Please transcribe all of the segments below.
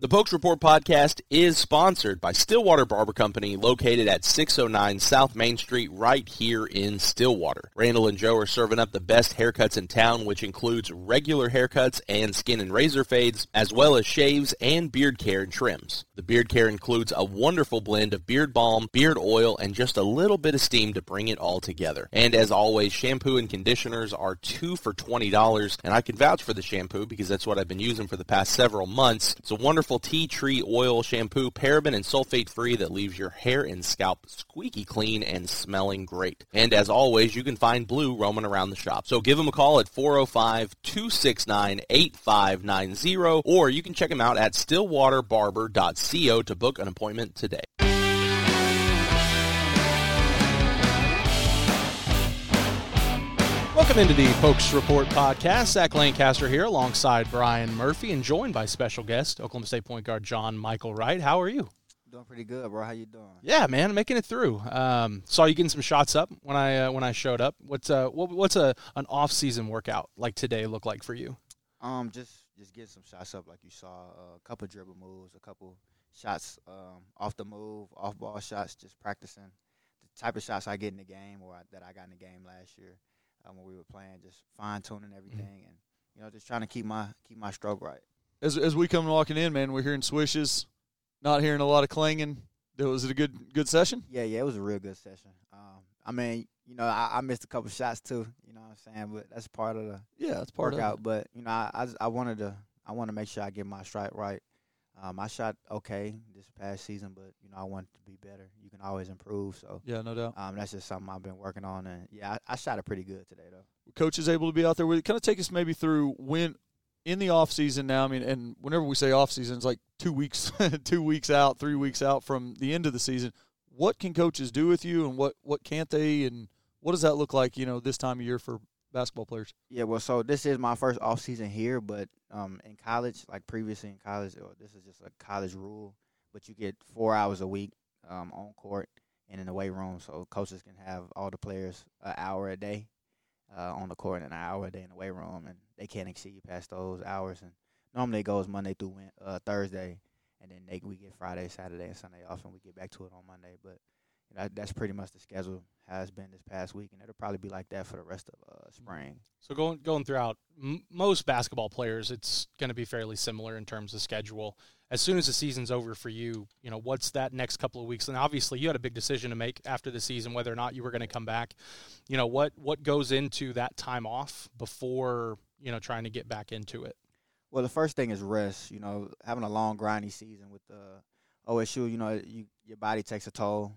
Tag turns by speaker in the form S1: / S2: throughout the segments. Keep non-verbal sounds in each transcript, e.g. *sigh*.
S1: The Pokes Report podcast is sponsored by Stillwater Barber Company, located at 609 South Main Street, right here in Stillwater. Randall and Joe are serving up the best haircuts in town, which includes regular haircuts and skin and razor fades, as well as shaves and beard care and trims. The beard care includes a wonderful blend of beard balm, beard oil, and just a little bit of steam to bring it all together. And as always, shampoo and conditioners are two for $20, and I can vouch for the shampoo because that's what I've been using for the past several months. It's a wonderful tea tree oil shampoo, paraben and sulfate free that leaves your hair and scalp squeaky clean and smelling great. And as always, you can find Blue roaming around the shop. So give them a call at 405-269-8590 or you can check them out at stillwaterbarber.co to book an appointment today.
S2: Welcome into the Pokes Report podcast. Zach Lancaster here alongside Brian Murphy and joined by special guest, Oklahoma State point guard John Michael Wright. How are you?
S3: Doing pretty good, bro. How you doing?
S2: Yeah, man, making it through. Um, saw you getting some shots up when I uh, when I showed up. What's uh what, what's a an off season workout like today look like for you?
S3: Um, just just get some shots up like you saw. Uh, a couple dribble moves, a couple shots um, off the move, off ball shots. Just practicing the type of shots I get in the game or that I got in the game last year um, when we were playing. Just fine tuning everything mm-hmm. and you know just trying to keep my keep my stroke right.
S4: As as we come walking in, man, we're hearing swishes, not hearing a lot of clanging. Was it a good good session?
S3: Yeah, yeah, it was a real good session. Um, I mean, you know, I, I, missed a couple shots too. You know what I'm saying? But that's part of the
S4: yeah, that's part
S3: workout.
S4: of it.
S3: But you know, I, I, I wanted to I want to make sure I get my strike right. Um, I shot okay this past season, but you know I want to be better. You can always improve. So
S4: yeah, no doubt.
S3: Um, that's just something I've been working on, and yeah, I, I shot it pretty good today though.
S4: Coach is able to be out there with. Kind of take us maybe through when in the off season now. I mean, and whenever we say off season, it's like two weeks, *laughs* two weeks out, three weeks out from the end of the season. What can coaches do with you, and what what can't they, and what does that look like? You know, this time of year for basketball players.
S3: Yeah, well, so this is my first off season here, but um, in college, like previously in college, or this is just a college rule, but you get four hours a week um, on court and in the weight room, so coaches can have all the players an hour a day uh, on the court and an hour a day in the weight room, and they can't exceed past those hours. And normally it goes Monday through uh, Thursday, and then they we get Friday, Saturday, and Sunday off, and we get back to it on Monday. But know, that's pretty much the schedule has been this past week, and it'll probably be like that for the rest of uh, spring.
S2: So going going throughout m- most basketball players, it's going to be fairly similar in terms of schedule. As soon as the season's over for you, you know what's that next couple of weeks? And obviously, you had a big decision to make after the season whether or not you were going to come back. You know what what goes into that time off before you know trying to get back into it.
S3: Well, the first thing is rest. You know, having a long grindy season with the OSU, you know, you, your body takes a toll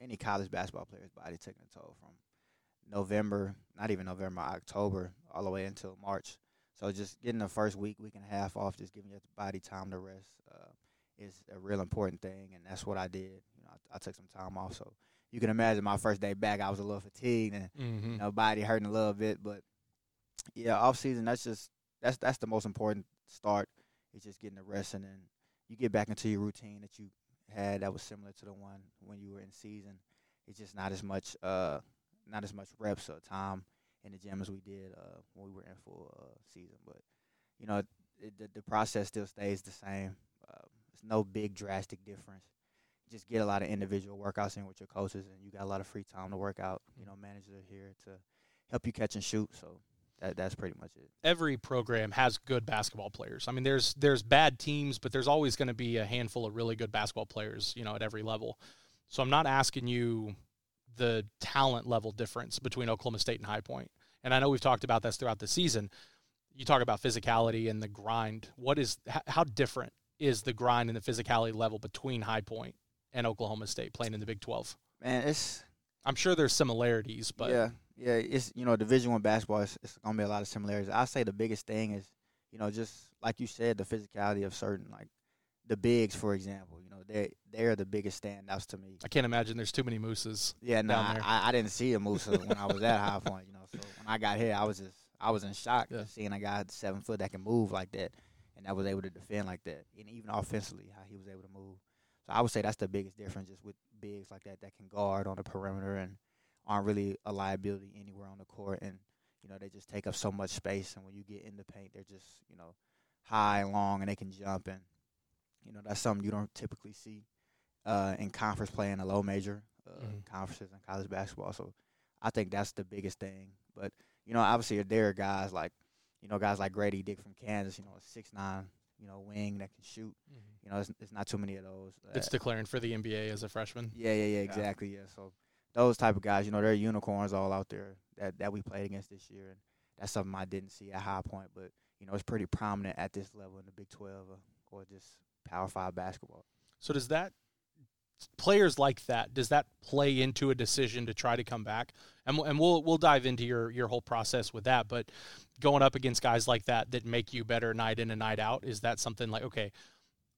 S3: any college basketball player's body taking a toll from November, not even November, October, all the way until March. So just getting the first week, week and a half off, just giving your body time to rest, uh, is a real important thing, and that's what I did. You know, I, I, took some time off, so you can imagine my first day back, I was a little fatigued and mm-hmm. you know, body hurting a little bit, but yeah, off season, that's just that's that's the most important start. Is just getting the rest, and then you get back into your routine that you had that was similar to the one when you were in season. It's just not as much uh not as much reps or time in the gym as we did uh when we were in full uh, season. But you know, it, the the process still stays the same. Uh, it's no big drastic difference. Just get a lot of individual workouts in with your coaches, and you got a lot of free time to work out. You know, managers are here to help you catch and shoot. So that, that's pretty much it.
S2: Every program has good basketball players. I mean, there's there's bad teams, but there's always going to be a handful of really good basketball players, you know, at every level. So I'm not asking you the talent level difference between Oklahoma State and High Point. And I know we've talked about this throughout the season. You talk about physicality and the grind. What is how different is the grind and the physicality level between High Point and Oklahoma State playing in the Big 12?
S3: Man, it's
S2: I'm sure there's similarities, but
S3: yeah, yeah, it's you know Division One basketball. It's, it's gonna be a lot of similarities. I say the biggest thing is you know just like you said, the physicality of certain like the bigs, for example. You know they they're the biggest standouts to me.
S2: I can't imagine there's too many mooses.
S3: Yeah, no, nah, I, I, didn't see a moose when I was at High *laughs* Point. You know, so when I got here, I was just I was in shock yeah. seeing a guy seven foot that can move like that, and that was able to defend like that, and even offensively, how he was able to move. So I would say that's the biggest difference, just with bigs like that that can guard on the perimeter and aren't really a liability anywhere on the court, and you know they just take up so much space. And when you get in the paint, they're just you know high and long, and they can jump. And You know, that's something you don't typically see uh, in conference play in a low major uh,
S2: Mhm.
S3: conferences in college basketball. So I think that's the biggest thing. But you know, obviously there are guys like you know guys like Grady Dick from Kansas. You know, a six nine you know wing that can shoot. You know, it's, it's not too many of those.
S2: It's
S3: Uh,
S2: declaring for the NBA as a freshman.
S3: yeah, yeah, yeah, exactly. Yeah. So those type of guys, you know, they're unicorns all out there that that we played against this year, and that's something I didn't see at High Point, but you know, it's pretty prominent at this level in the Big Twelve or, or just Power Five basketball.
S2: So does that players like that does that play into a decision to try to come back? And and we'll we'll dive into your your whole process with that, but going up against guys like that that make you better night in and night out, is that something like okay,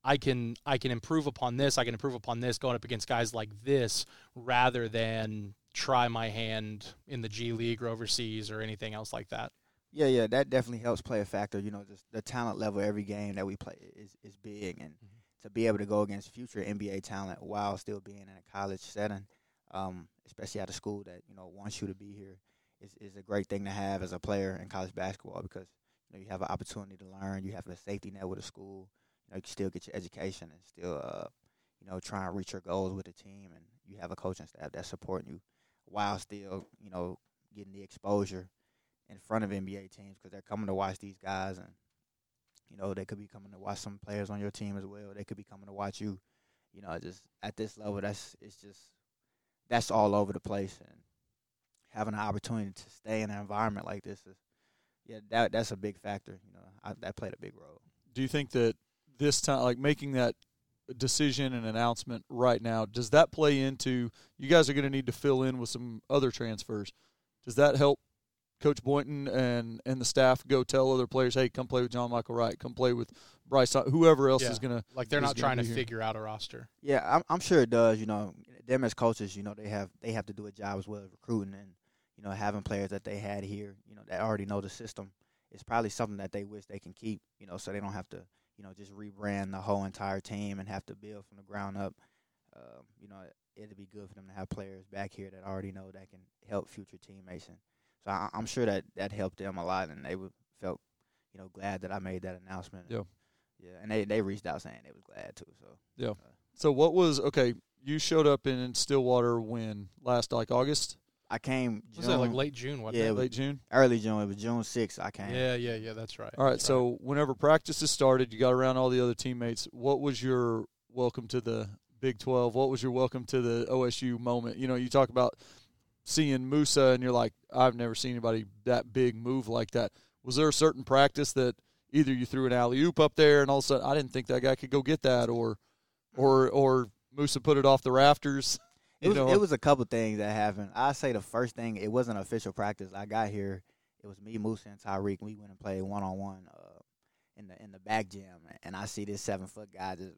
S2: I can I can improve upon this, I can improve upon this going up against guys like this rather than try my hand in the G League or overseas or anything else like that.
S3: Yeah, yeah, that definitely helps play a factor. You know, just the talent level every game that we play is is big, and to be able to go against future NBA talent while still being in a college setting, um, especially at a school that you know wants you to be here, is is a great thing to have as a player in college basketball because you know you have an opportunity to learn. You have a safety net with a school. You know, you can still get your education and still, uh, you know, try and reach your goals with the team, and you have a coaching staff that's supporting you while still, you know, getting the exposure in front of NBA teams because they're coming to watch these guys, and you know they could be coming to watch some players on your team as well. They could be coming to watch you. You know, just at this level, that's it's just that's all over the place, and having an opportunity to stay in an environment like this is, yeah, that that's a big factor. You know, I, that played a big role.
S4: Do you think that this time, like making that decision and announcement right now, does that play into you guys are going to need to fill in with some other transfers? Does that help Coach Boynton and and the staff go tell other players, hey, come play with John Michael Wright, come play with Bryce, whoever else
S2: Yeah.
S4: is going to
S2: Like they're not trying to
S4: here?
S2: figure out a roster.
S3: Yeah, I'm, I'm sure it does. You know, them as coaches, you know, they have they have to do a job as well as recruiting and you know having players that they had here, you know, that already know the system. It's probably something that they wish they can keep, you know, so they don't have to, you know, just rebrand the whole entire team and have to build from the ground up. Um, you know, it'd be good for them to have players back here that already know that can help future teammates, and so I, I'm sure that that helped them a lot, and they would felt, you know, glad that I made that announcement.
S4: Yeah.
S3: yeah, and they they reached out saying they was glad too. So Yeah.
S4: So what was okay? You showed up in Stillwater when last like August,
S3: I came
S2: Was it like late June? Wasn't
S3: Yeah,
S2: it?
S3: it
S4: late June.
S3: early June. It was June sixth. I came.
S2: Yeah, yeah, yeah. That's right.
S4: All right.
S2: That's
S4: So whenever practices started, you got around all the other teammates. What was your welcome to the Big Twelve? What was your welcome to the OSU moment? You know, you talk about seeing Moussa, and you're like, I've never seen anybody that big move like that. Was there a certain practice that either you threw an alley oop up there, and all of a sudden I didn't think that guy could go get that, or or or Moussa put it off the rafters? *laughs*
S3: It was it was a couple things that happened. I say the first thing it wasn't official practice. I got here. It was me, Moose, and Tyreek. We went and played one on one in the in the back gym, and I see this seven foot guy just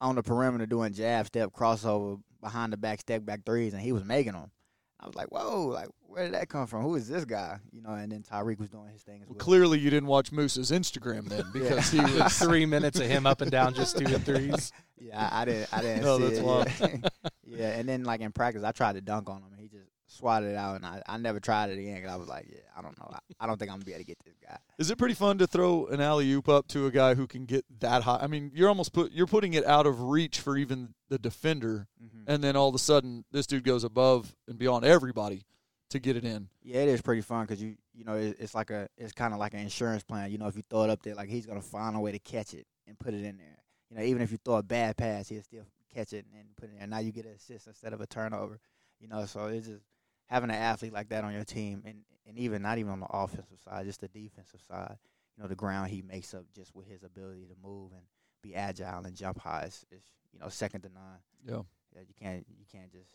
S3: on the perimeter doing jab step crossover behind the back step back threes, and he was making them. I was like, whoa, like where did that come from? Who is this guy? You know, and then Tyreek was doing his thing as
S4: well,
S3: well.
S4: clearly you didn't watch Moose's Instagram then *laughs* because he was *laughs*
S2: three minutes of him up and down just two and threes. *laughs*
S3: Yeah, I, I didn't. I didn't
S4: No,
S3: see
S4: that's
S3: it.
S4: wild.
S3: Yeah. yeah, and then like in practice, I tried to dunk on him, and he just swatted it out, and I, I never tried it again because I was like, yeah, I don't know, I, I don't think I'm gonna be able to get this guy.
S4: Is it pretty fun to throw an alley oop up to a guy who can get that high? I mean, you're almost put you're putting it out of reach for even the defender,
S3: Mm-hmm.
S4: and then all of a sudden this dude goes above and beyond everybody to get it in.
S3: Yeah, it is pretty fun because you you know it, it's like a it's kind of like an insurance plan. You know, if you throw it up there, like he's gonna find a way to catch it and put it in there. You know, even if you throw a bad pass, he'll still catch it and put it in there. Now you get an assist instead of a turnover. You know, so it's just having an athlete like that on your team, and and even not even on the offensive side, just the defensive side. You know, the ground he makes up just with his ability to move and be agile and jump high is, is you know second to none.
S4: Yeah.
S3: Yeah, you can't you can't just.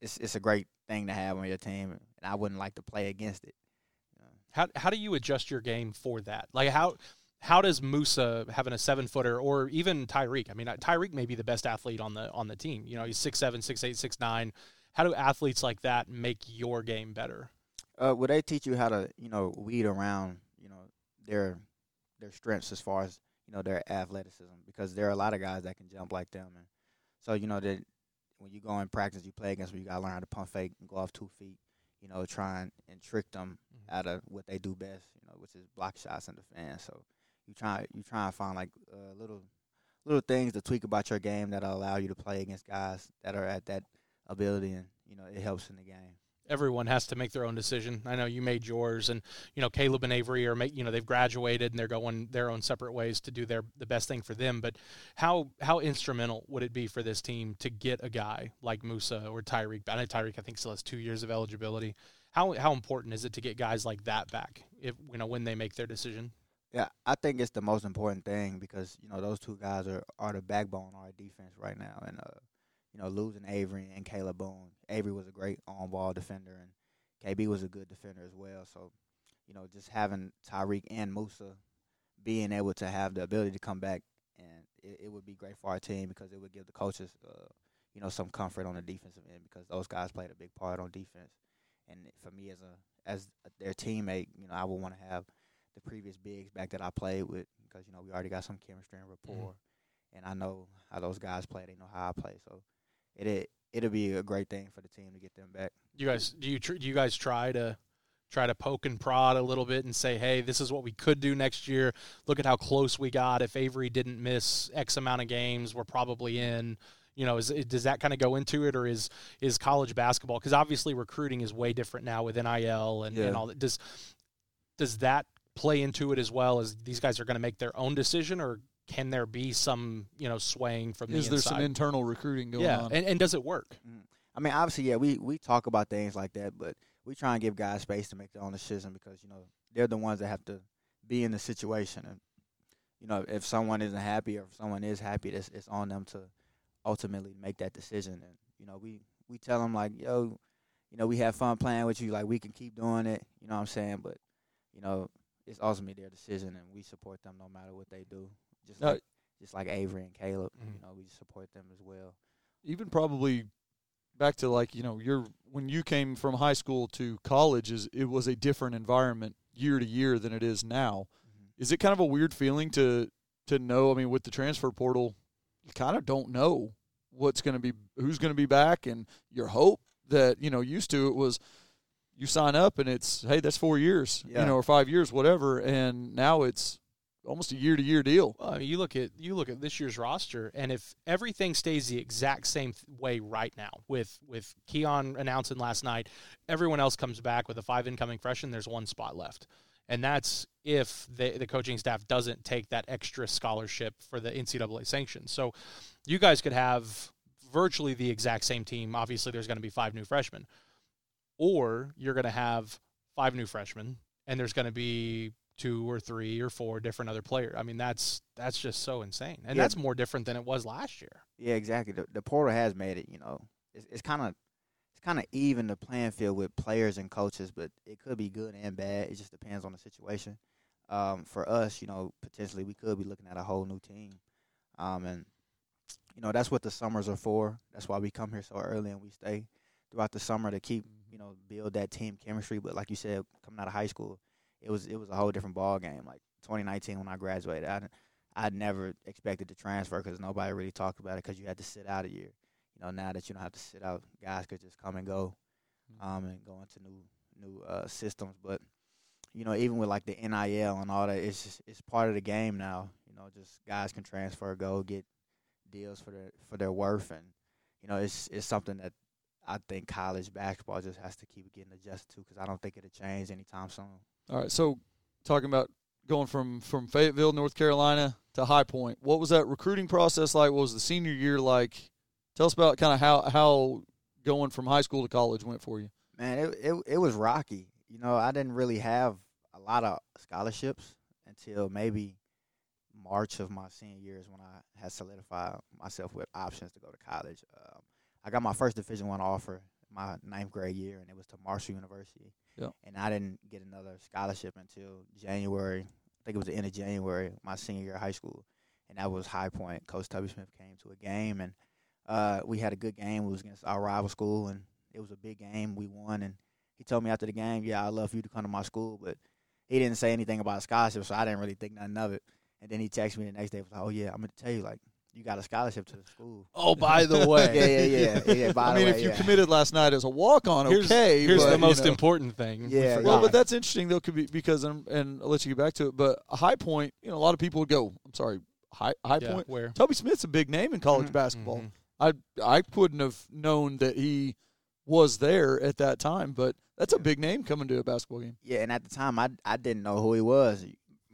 S3: It's it's a great thing to have on your team, and I wouldn't like to play against it. You know.
S2: How how do you adjust your game for that? Like how how does Moussa having a seven footer or even Tyreek? I mean, uh, Tyreek may be the best athlete on the on the team. You know, he's six seven, six eight, six nine. How do athletes like that make your game better?
S3: Uh, well, they teach you how to, you know, weed around, you know, their their strengths as far as you know their athleticism, because there are a lot of guys that can jump like them, and so you know that when you go in practice, you play against them, you gotta learn how to pump fake and go off two feet, you know, try and, and trick them
S2: Mhm.
S3: out of what they do best, you know, which is block shots and defend. So you try you try and find like uh, little little things to tweak about your game that'll allow you to play against guys that are at that ability, and you know it helps in the game
S2: everyone has to make their own decision. I know you made yours, and you know Caleb and Avery are make you know they've graduated and they're going their own separate ways to do their the best thing for them. But how how instrumental would it be for this team to get a guy like Moussa or Tyreek? I know Tyreek I think still has two years of eligibility. How how important is it to get guys like that back if you know when they make their decision?
S3: Yeah, I think it's the most important thing because you know those two guys are are the backbone of our defense right now, and uh, you know, losing Avery and Caleb Boone. Avery was a great on ball defender, and KB was a good defender as well. So, you know, just having Tyreek and Moussa being able to have the ability to come back, and it, it would be great for our team because it would give the coaches, uh, you know, some comfort on the defensive end because those guys played a big part on defense. And for me as a as their teammate, you know, I would want to have the previous bigs back that I played with because you know we already got some chemistry and rapport, mm-hmm. and I know how those guys play. They know how I play, so it, it it'll be a great thing for the team to get them back.
S2: You guys, do you tr- do you guys try to try to poke and prod a little bit and say, hey, this is what we could do next year. Look at how close we got. If Avery didn't miss X amount of games, we're probably in. You know, is, does that kind of go into it, or is is college basketball? Because obviously recruiting is way different now with NIL and, yeah. and all that. Does does that play into it as well as these guys are going to make their own decision, or can there be some you know swaying from the inside?
S4: is
S2: the
S4: there some internal recruiting going
S2: yeah.
S4: on?
S2: And, and does it work?
S3: Mm. I mean, obviously, yeah, we we talk about things like that, but we try and give guys space to make their own decision because you know they're the ones that have to be in the situation, and you know if someone isn't happy or if someone is happy, it's, it's on them to ultimately make that decision. And you know, we we tell them like, yo, you know, we have fun playing with you, like we can keep doing it. You know what I'm saying? But you know, it's ultimately their decision, and we support them no matter what they do just like, just like Avery and Caleb. Mm-hmm. You know, we support them as well.
S4: Even probably back to like you know your when you came from high school to college is it was a different environment year to year than it is now. Mm-hmm. Is it kind of a weird feeling to to know? I mean, with the transfer portal, you kind of don't know what's going to be who's going to be back, and your hope that you know used to it was you sign up and it's hey that's four years yeah. you know or five years whatever, and now it's almost a year to year deal.
S2: Well, I mean, you look at you look at this year's roster, and if everything stays the exact same way right now, with with Keon announcing last night, everyone else comes back with a five incoming freshmen. There's one spot left, and that's if the the coaching staff doesn't take that extra scholarship for the NCAA sanction. So, you guys could have virtually the exact same team. Obviously, there's going to be five new freshmen, or you're going to have five new freshmen, and there's going to be two or three or four different other players. I mean, that's that's just so insane, and yeah. that's more different than it was last year.
S3: Yeah, exactly. The, the portal has made it. You know, it's kind of it's kind of even the playing field with players and coaches, but it could be good and bad. It just depends on the situation. Um, for us, you know, potentially we could be looking at a whole new team, um, and you know that's what the summers are for. That's why we come here so early and we stay throughout the summer to keep you know build that team chemistry. But like you said, coming out of high school it was it was a whole different ball game. Like 2019 when I graduated, I I never expected to transfer because nobody really talked about it because you had to sit out a year. You know, now that you don't have to sit out, guys could just come and go, mm-hmm. um, and go into new new uh, systems. But you know, even with like the NIL and all that, it's just, it's part of the game now. You know, just guys can transfer, go get deals for their for their worth, and you know, it's it's something that I think college basketball just has to keep getting adjusted to because I don't think it'll change anytime soon.
S4: All right, so talking about going from from Fayetteville, North Carolina to High Point, what was that recruiting process like? What was the senior year like? Tell us about kind of how how going from high school to college went for you.
S3: Man, it it it was rocky. You know, I didn't really have a lot of scholarships until maybe March of my senior year is when I had solidified myself with options to go to college. Um, I got my first Division One offer my ninth grade year, and it was to Marshall University.
S4: Yep.
S3: And I didn't get another scholarship until January. I think it was the end of January, my senior year of high school, and that was High Point. Coach Tubby Smith came to a game, and uh, we had a good game. It was against our rival school, and it was a big game. We won, and he told me after the game, "Yeah, I'd love for you to come to my school," but he didn't say anything about a scholarship, so I didn't really think nothing of it. And then he texted me the next day, was like, "Oh yeah, I'm gonna tell you, like, you got a scholarship to the school.
S2: Oh, by the *laughs* way,
S3: yeah, yeah, yeah, yeah. *laughs*
S4: I mean,
S3: way,
S4: if you
S3: yeah.
S4: committed last night as a walk on, okay.
S2: Here's
S4: but,
S2: the most
S4: you know.
S2: important thing.
S3: Yeah,
S4: well, but that's interesting though, could be because and I'll let you get back to it. But a high point, you know, a lot of people would go. I'm sorry, High High
S2: Yeah,
S4: Point.
S2: where
S4: Tubby Smith's a big name in college
S3: Mhm.
S4: basketball.
S2: Mhm.
S4: I I wouldn't have known that he was there at that time, but that's a big name coming to a basketball game.
S3: Yeah, and at the time, I I didn't know who he was.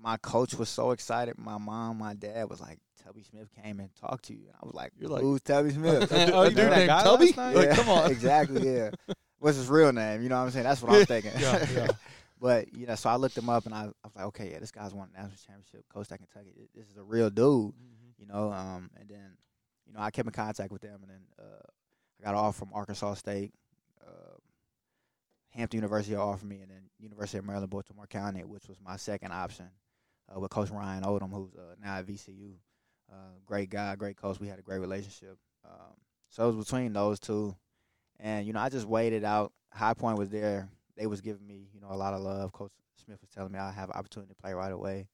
S3: My coach was so excited. My mom, my dad was like, "Tubby Smith came and talked to you," and I was like,
S4: You're like-
S3: "Who's Tubby Smith?" *laughs*
S4: A,
S2: Oh, you
S4: dude
S2: that
S4: named
S2: guy
S4: Tubby?
S2: last?
S4: Like,
S3: Yeah,
S4: come on. *laughs*
S3: exactly. Yeah, what's his real name? You know what I'm saying? That's what I'm thinking.
S2: Yeah, yeah. *laughs*
S3: but you know, so I looked him up, and I, I was like, "Okay, yeah, this guy's won a national championship, coached at Kentucky. This is a real dude." You know, um, and then you know, I kept in contact with them, and then uh, I got off from Arkansas State. Uh, Hampton University offered me, and then University of Maryland, Baltimore County, which was my second option uh, with Coach Ryan Odom, who's uh, now at VCU. Uh, great guy, great coach. We had a great relationship. Um, so it was between those two, and you know, I just waited out. High Point was there. They was giving me, you know, a lot of love. Coach Smith was telling me I have an opportunity to play right away,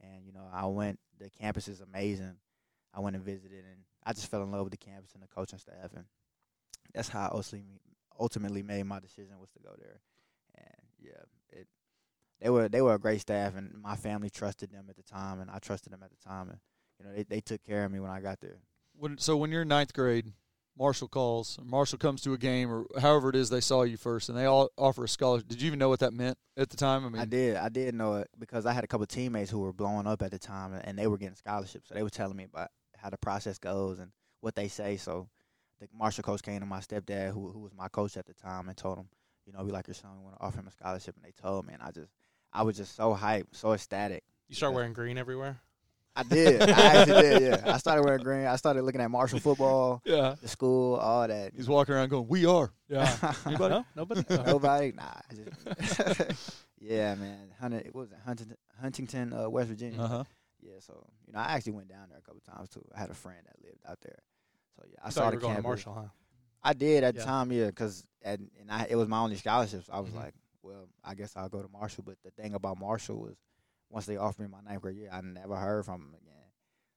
S3: and you know, I went. The campus is amazing. I went and visited, and I just fell in love with the campus and the coaching staff, and that's how I ultimately made my decision was to go there. And yeah, it they were they were a great staff, and my family trusted them at the time, and I trusted them at the time, and you know they they took care of me when I got there.
S4: When, so when you're in ninth grade, Marshall calls, Marshall comes to a game, or however it is they saw you first, and they all offer a scholarship. Did you even know what that meant at the time? I mean,
S3: I did. I did know it because I had a couple of teammates who were blowing up at the time, and- and they were getting scholarships. So they were telling me about how the process goes and what they say. So the Marshall coach came to my stepdad, who who was my coach at the time, and told him, you know, we like your son, we want to offer him a scholarship. And they told me, and I just, I was just so hyped, so ecstatic.
S2: You start wearing green everywhere.
S3: I did. I actually did. Yeah, I started wearing green. I started looking at Marshall football, *laughs*
S2: Yeah,
S3: the school, all that.
S4: he's walking around going, "We are."
S2: yeah.
S3: Anybody? *laughs*
S2: No, nobody. *laughs*
S3: Nobody? Nah. Just- yeah, man. Hunter, it was Huntington, Huntington, uh, West Virginia.
S4: Uh huh.
S3: Yeah, so you know, I actually went down there a couple times too. I had a friend that lived out there, so yeah, I
S2: I
S3: saw the
S2: you were going to. Marshall, huh?
S3: I did at
S2: Yeah.
S3: the time, yeah, because and, and I it was my only scholarship. So I was
S2: Mhm.
S3: like, well, I guess I'll go to Marshall. But the thing about Marshall was, once they offered me my ninth grade year, I never heard from them again.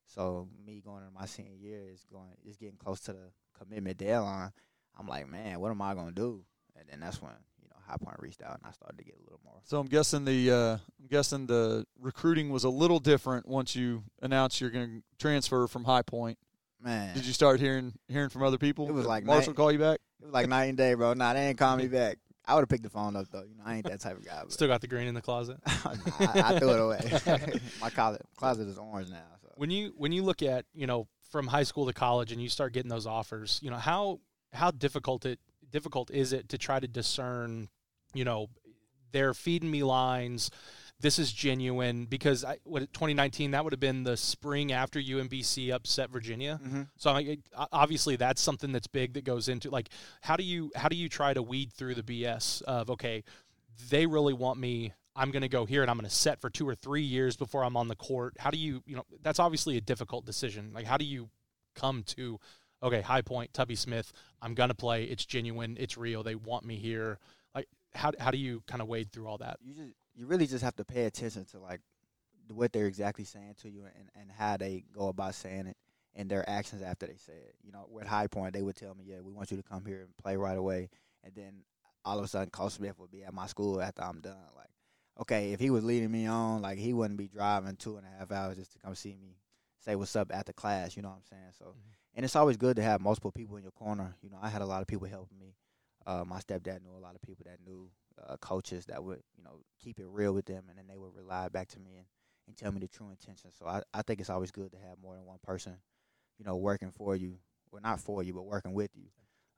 S3: So me going into my senior year is going is getting close to the commitment deadline. I'm like, man, what am I gonna do? And then that's when you know High Point reached out and I started to get a little more.
S4: So I'm guessing the uh, I'm guessing the recruiting was a little different once you announced you're going to transfer from High Point.
S3: Man,
S4: Did you start hearing hearing from other people?
S3: It was like
S4: Marshall
S3: night-
S4: call you back.
S3: It was like night and day, bro. Nah, they ain't call me back. I would have picked the phone up though. You know, I ain't that type of guy.
S2: Still got the green in the closet. *laughs*
S3: I, I threw it away. *laughs* *laughs* My closet closet is orange now. So
S2: when you when you look at you know from high school to college and you start getting those offers you know how how difficult it difficult is it to try to discern you know they're feeding me lines this is genuine because I, what 2019 that would have been the spring after UMBC upset Virginia.
S3: Mm-hmm.
S2: so I, obviously that's something that's big that goes into like how do you how do you try to weed through the BS of okay they really want me I'm going to go here and I'm going to set for 2 or 3 years before I'm on the court. How do you you know that's obviously a difficult decision. Like how do you come to okay high point Tubby Smith I'm going to play it's genuine it's real they want me here. Like how how do you kind of wade through all that?
S3: You just you really just have to pay attention to like what they're exactly saying to you and, and how they go about saying it and their actions after they say it. You know, with High Point, they would tell me, "Yeah, we want you to come here and play right away," and then all of a sudden, Coach Smith would be at my school after I'm done. Like, okay, if he was leading me on, like he wouldn't be driving two and a half hours just to come see me, say what's up after class. You know what I'm saying? So, and it's always good to have multiple people in your corner. You know, I had a lot of people helping me. Uh, my stepdad knew a lot of people that knew uh, coaches that would, you know, keep it real with them, and then they would rely back to me and, and tell me the true intention. So I, I think it's always good to have more than one person, you know, working for you, well, not for you, but working with you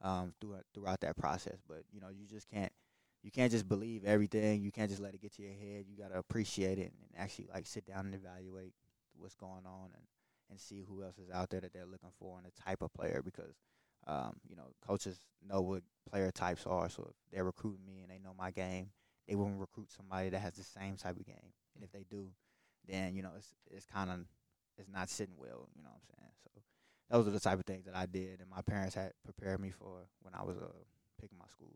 S3: um, throughout throughout that process. But you know, you just can't you can't just believe everything. You can't just let it get to your head. You gotta appreciate it and actually like sit down and evaluate what's going on and and see who else is out there that they're looking for and the type of player because um, you know, coaches know what player types are. So if they're recruiting me and they know my game, they wouldn't recruit somebody that has the same type of game. And if they do, then you know it's it's kind of it's not sitting well. You know what I'm saying? So those are the type of things that I did, and my parents had prepared me for when I was uh, picking my school.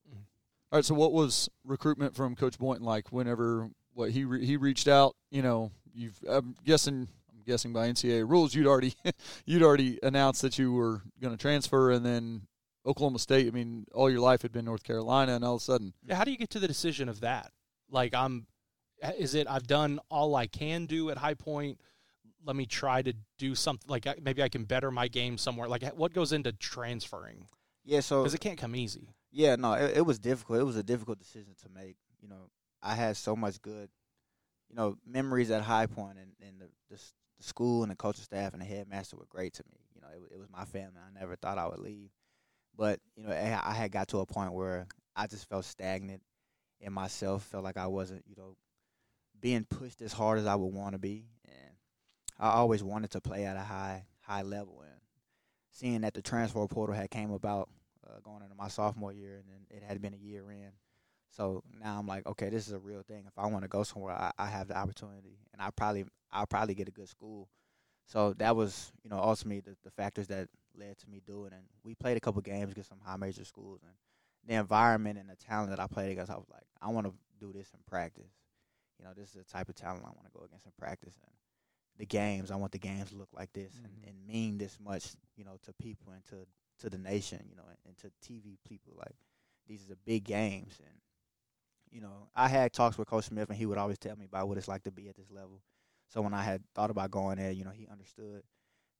S4: All right. So what was recruitment from Coach Boynton like? Whenever what he re- he reached out, you know, you've I'm guessing guessing by NCAA rules, you'd already *laughs* you'd already announced that you were going to transfer, and then Oklahoma State. I mean, all your life had been North Carolina, and all of a sudden,
S2: Yeah, how do you get to the decision of that? Like I'm is it I've done all I can do at High Point. let me try to do something like maybe I can better my game somewhere. Like what goes into transferring?
S3: Yeah, so
S2: because it can't come easy.
S3: Yeah, no, it, it was difficult. It was a difficult decision to make. You know, I had so much good, you know, memories at High Point, and, and the, the the school and the coaching staff and the headmaster were great to me. You know, it, it was my family. I never thought I would leave, but you know, I had got to a point where I just felt stagnant in myself. Felt like I wasn't, you know, being pushed as hard as I would want to be, and I always wanted to play at a high high level. And seeing that the transfer portal had came about uh, going into my sophomore year, and then it had been a year in. So now I'm like, okay, this is a real thing. If I want to go somewhere, I, I have the opportunity, and I probably I'll probably get a good school. So that was, you know, ultimately the, the factors that led to me doing. And we played a couple games against some high major schools, and the environment and the talent that I played against, I was like, I want to do this in practice. You know, this is the type of talent I want to go against in practice. And the games, I want the games to look like this mm-hmm. and, and mean this much, you know, to people and to to the nation, you know, and, and to TV people. Like these are the big games, and you know, I had talks with Coach Smith, and he would always tell me about what it's like to be at this level. So when I had thought about going there, you know, he understood.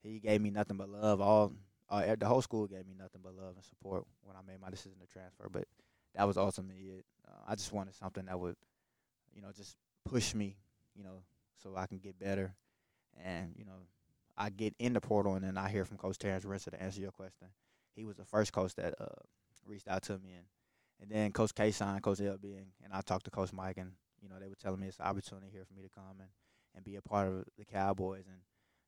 S3: He gave me nothing but love. All uh, the whole school gave me nothing but love and support when I made my decision to transfer. But that was ultimately it. Uh, I just wanted something that would, you know, just push me, you know, so I can get better. And you know, I get in the portal, and then I hear from Coach Terrence Rinser to answer your question he was the first coach that uh, reached out to me, and and then Coach K signed Coach LB, and, and I talked to Coach Mike, and you know they were telling me it's an opportunity here for me to come and and be a part of the Cowboys, and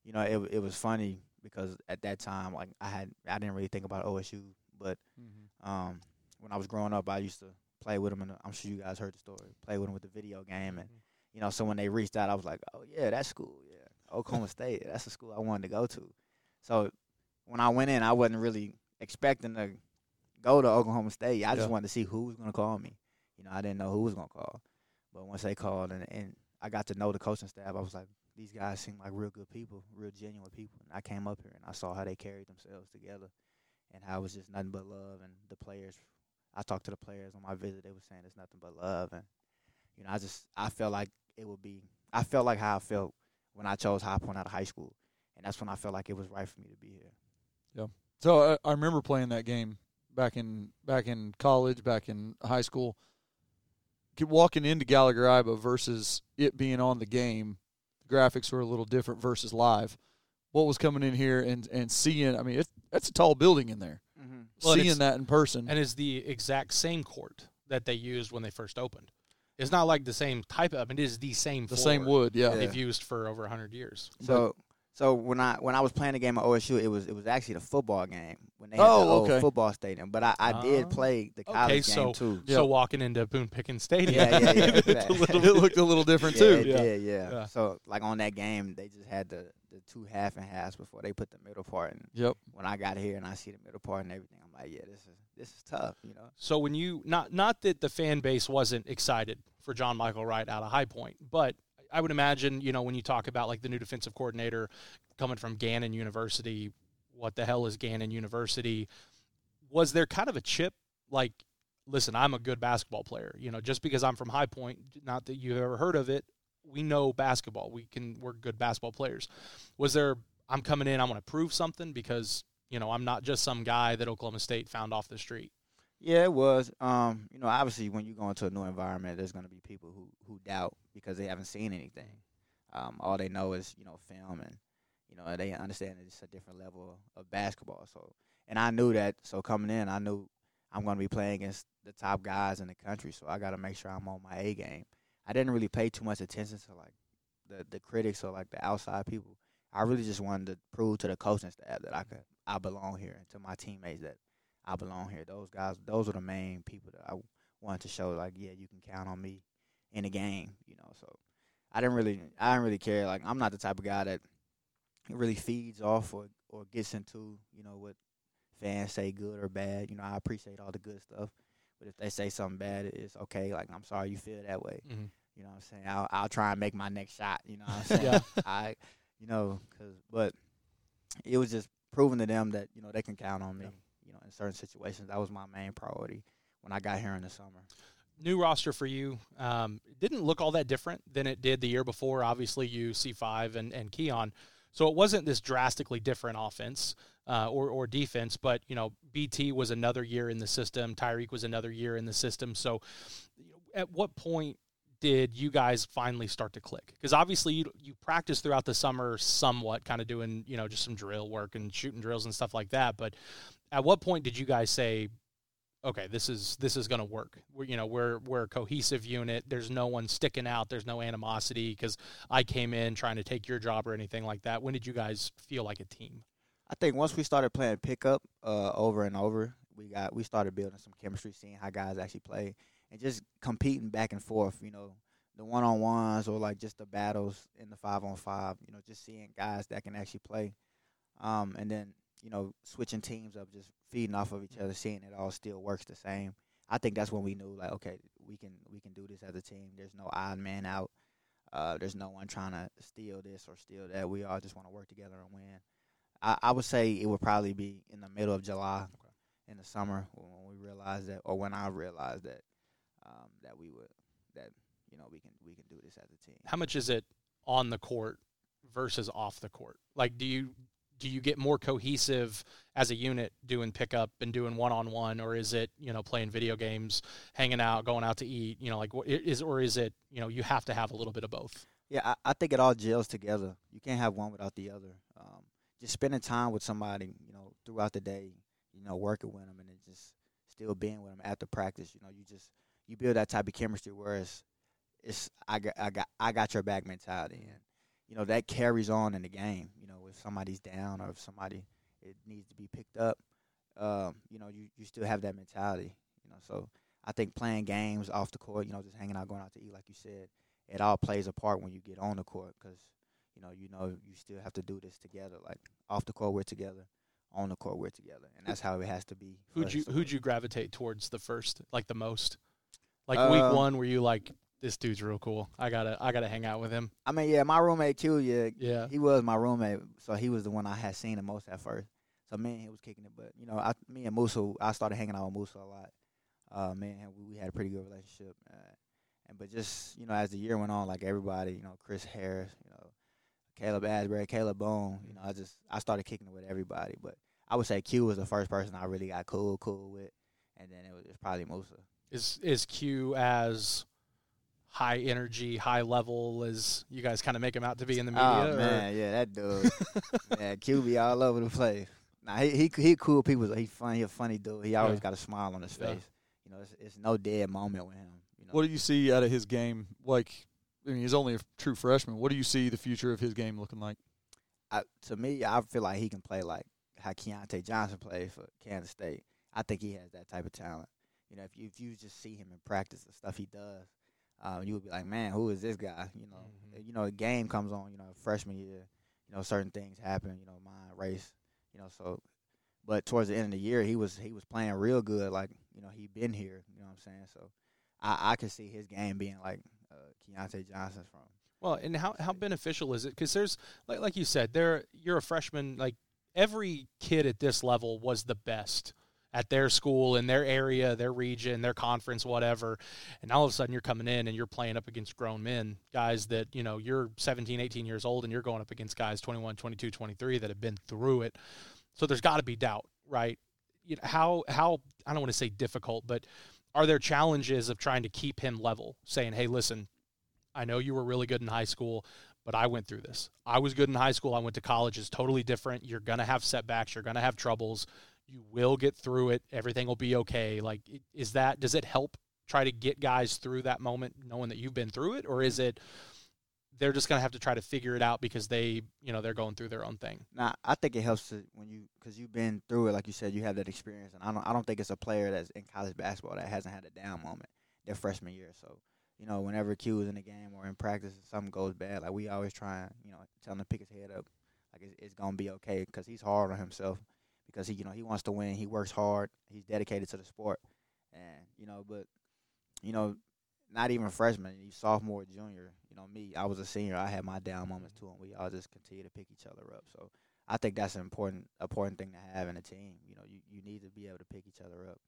S3: you know it it was funny because at that time like I had I didn't really think about OSU, but mm-hmm. um, when I was growing up, I used to play with them, and I'm sure you guys heard the story. Play with them with the video game, and mm-hmm. you know, so when they reached out, I was like, oh yeah, that's cool, yeah, Oklahoma *laughs* State, that's the school I wanted to go to. So when I went in, I wasn't really expecting to go to Oklahoma State. I just wanted to see who was going to call me. You know, I didn't know who was going to call. But once they called and, and I got to know the coaching staff, I was like, these guys seem like real good people, real genuine people. And I came up here and I saw how they carried themselves together and how it was just nothing but love. And the players, I talked to the players on my visit, they were saying it's nothing but love. And, you know, I just, I felt like it would be, I felt like how I felt when I chose High Point out of high school. And that's when I felt like it was right for me to be here.
S4: Yeah. So I, I remember playing that game back in back in college, back in high school. Walking into Gallagher Iba versus it being on the game, the graphics were a little different versus live. What was coming in here and and seeing? I mean, it's that's a tall building in there. Mm-hmm. Well, seeing that in person,
S2: and it's the exact same court that they used when they first opened. It's not like the same type of. It is the same.
S4: The same wood, yeah.
S2: They've used for over hundred years.
S3: So so when I when I was playing the game at OSU, it was it was actually the football game when they had oh, the old okay. football stadium. But I, I did oh. play the college okay,
S2: so,
S3: game too.
S2: So walking into Boone Pickens Stadium,
S3: yeah, yeah, yeah, *laughs*
S4: it, looked a little different
S3: yeah,
S4: too.
S3: It yeah. Did, yeah. yeah. So like on that game, they just had the the two half and halves before they put the middle part. And
S4: yep.
S3: When I got here and I see the middle part and everything, I'm like, yeah, this is this is tough, you know.
S2: So when you not not that the fan base wasn't excited for John Michael Wright out of High Point, but I would imagine, you know, when you talk about like the new defensive coordinator coming from Gannon University, what the hell is Gannon University? Was there kind of a chip like, listen, I'm a good basketball player. You know, just because I'm from High Point, not that you've ever heard of it, we know basketball. We can we're good basketball players. Was there I'm coming in, I want to prove something because, you know, I'm not just some guy that Oklahoma State found off the street.
S3: Yeah, it was. Um, you know, obviously when you go into a new environment, there's going to be people who who doubt because they haven't seen anything. Um, all they know is you know film, and you know they understand it's a different level of basketball. So, and I knew that. So coming in, I knew I'm going to be playing against the top guys in the country. So I got to make sure I'm on my A game. I didn't really pay too much attention to like the the critics or like the outside people. I really just wanted to prove to the coaching staff that I could I belong here, and to my teammates that I belong here. Those guys, those were the main people that I wanted to show. Like, yeah, you can count on me in the game. You know, so I didn't really, I didn't really care. Like, I'm not the type of guy that really feeds off or or gets into you know what fans say good or bad. You know, I appreciate all the good stuff, but if they say something bad, it's okay. Like, I'm sorry you feel that way. Mm-hmm. You know what I'm saying? I'll I'll try and make my next shot. You know what I'm *laughs* saying? yeah. *laughs* I, you know, cause but it was just proving to them that you know they can count on me. Yeah you know, in certain situations. That was my main priority when I got here in the summer.
S2: New roster for you. Um, didn't look all that different than it did the year before. Obviously, you C5 and, and Keon. So it wasn't this drastically different offense uh, or, or defense, but, you know, BT was another year in the system. Tyreek was another year in the system. So at what point did you guys finally start to click? Because obviously you you practiced throughout the summer somewhat, kind of doing you know just some drill work and shooting drills and stuff like that. But at what point did you guys say, okay, this is this is going to work. We're, you know, we're we're a cohesive unit. There's no one sticking out. There's no animosity because I came in trying to take your job or anything like that. When did you guys feel like a team?
S3: I think once we started playing pickup uh, over and over, we got we started building some chemistry, seeing how guys actually play, and just competing back and forth. You know, the one on ones or like just the battles in the five on five. You know, just seeing guys that can actually play, um, and then you know switching teams up, just feeding off of each other, seeing it all still works the same. I think that's when we knew like, okay, we can we can do this as a team. There's no odd man out. Uh, there's no one trying to steal this or steal that. We all just want to work together and win. I, I would say it would probably be in the middle of July, okay. in the summer, when we realized that, or when I realized that um, that we would that you know we can we can do this as a team.
S2: How much is it on the court versus off the court? Like, do you do you get more cohesive as a unit doing pickup and doing one on one, or is it you know playing video games, hanging out, going out to eat? You know, like is or is it you know you have to have a little bit of both?
S3: Yeah, I, I think it all gels together. You can't have one without the other. Um, just spending time with somebody, you know, throughout the day, you know, working with them, and then just still being with them after practice. You know, you just you build that type of chemistry. Whereas it's I got I got I got your back mentality, and you know that carries on in the game. You know, if somebody's down or if somebody it needs to be picked up, um, you know, you you still have that mentality. You know, so I think playing games off the court, you know, just hanging out, going out to eat, like you said, it all plays a part when you get on the court because you know you know you still have to do this together. Like off the court, we're together. On the court, we're together, and that's how it has to be.
S2: Who'd you Who'd you gravitate towards the first, like the most? Like uh, week one, were you like, this dude's real cool. I gotta I gotta hang out with him.
S3: I mean, yeah, my roommate Q, yeah, yeah, he was my roommate, so he was the one I had seen the most at first. So me and he was kicking it, but you know, I, me and Moussa, I started hanging out with Moussa a lot. Uh, man, we, we had a pretty good relationship, uh, and but just you know, as the year went on, like everybody, you know, Chris Harris, you know, Caleb Asberry, Caleb Boone, you know, I just I started kicking it with everybody, but I would say Q was the first person I really got cool, cool with, and then it was, it was probably Moussa.
S2: Is is Q as high energy, high level as you guys kind of make him out to be in the media?
S3: Oh man, yeah, that dude, *laughs* yeah, Q be all over the place. Nah, he he he cool people. He funny, he a funny dude. He always yeah. got a smile on his face. Yeah. You know, it's, it's no dead moment with him. You know?
S4: What do you see out of his game? Like, I mean, he's only a true freshman. What do you see the future of his game looking like?
S3: I, to me, I feel like he can play like how Keyontae Johnson played for Kansas State. I think he has that type of talent. You know, if you if you just see him in practice, the stuff he does, um, you would be like, man, who is this guy? You know, mm-hmm. you know, the game comes on. You know, freshman year, you know, certain things happen. You know, mind race. You know, so, but towards the end of the year, he was he was playing real good. Like you know, he been here. You know what I'm saying? So, I I could see his game being like uh, Keyontae Johnson from.
S2: Well, and how how beneficial is it? Because there's like like you said, there you're a freshman. Like every kid at this level was the best at their school, in their area, their region, their conference, whatever. And all of a sudden you're coming in and you're playing up against grown men, guys that, you know, you're 17, 18 years old and you're going up against guys 21, 22, 23 that have been through it. So there's got to be doubt, right? You know, how, how, I don't want to say difficult, but are there challenges of trying to keep him level, saying, hey, listen, I know you were really good in high school, but I went through this. I was good in high school. I went to college. It's totally different. You're going to have setbacks. You're going to have troubles you will get through it. Everything will be okay. Like, is that, does it help try to get guys through that moment knowing that you've been through it? Or is it, they're just going to have to try to figure it out because they, you know, they're going through their own thing.
S3: Nah, I think it helps to, when you because you've been through it, like you said, you have that experience, and I don't, I don't think it's a player that's in college basketball that hasn't had a down moment their freshman year. So, you know, whenever Q is in the game or in practice, something goes bad, like we always try and, you know, tell him to pick his head up, like it's, it's gonna be okay because he's hard on himself because he you know he wants to win. He works hard. He's dedicated to the sport, and you know, but you know, not even freshman, you sophomore, junior. You know, me, I was a senior. I had my down moments too, and we all just continue to pick each other up. So I think that's an important important thing to have in a team. You know, you, you need to be able to pick each other up.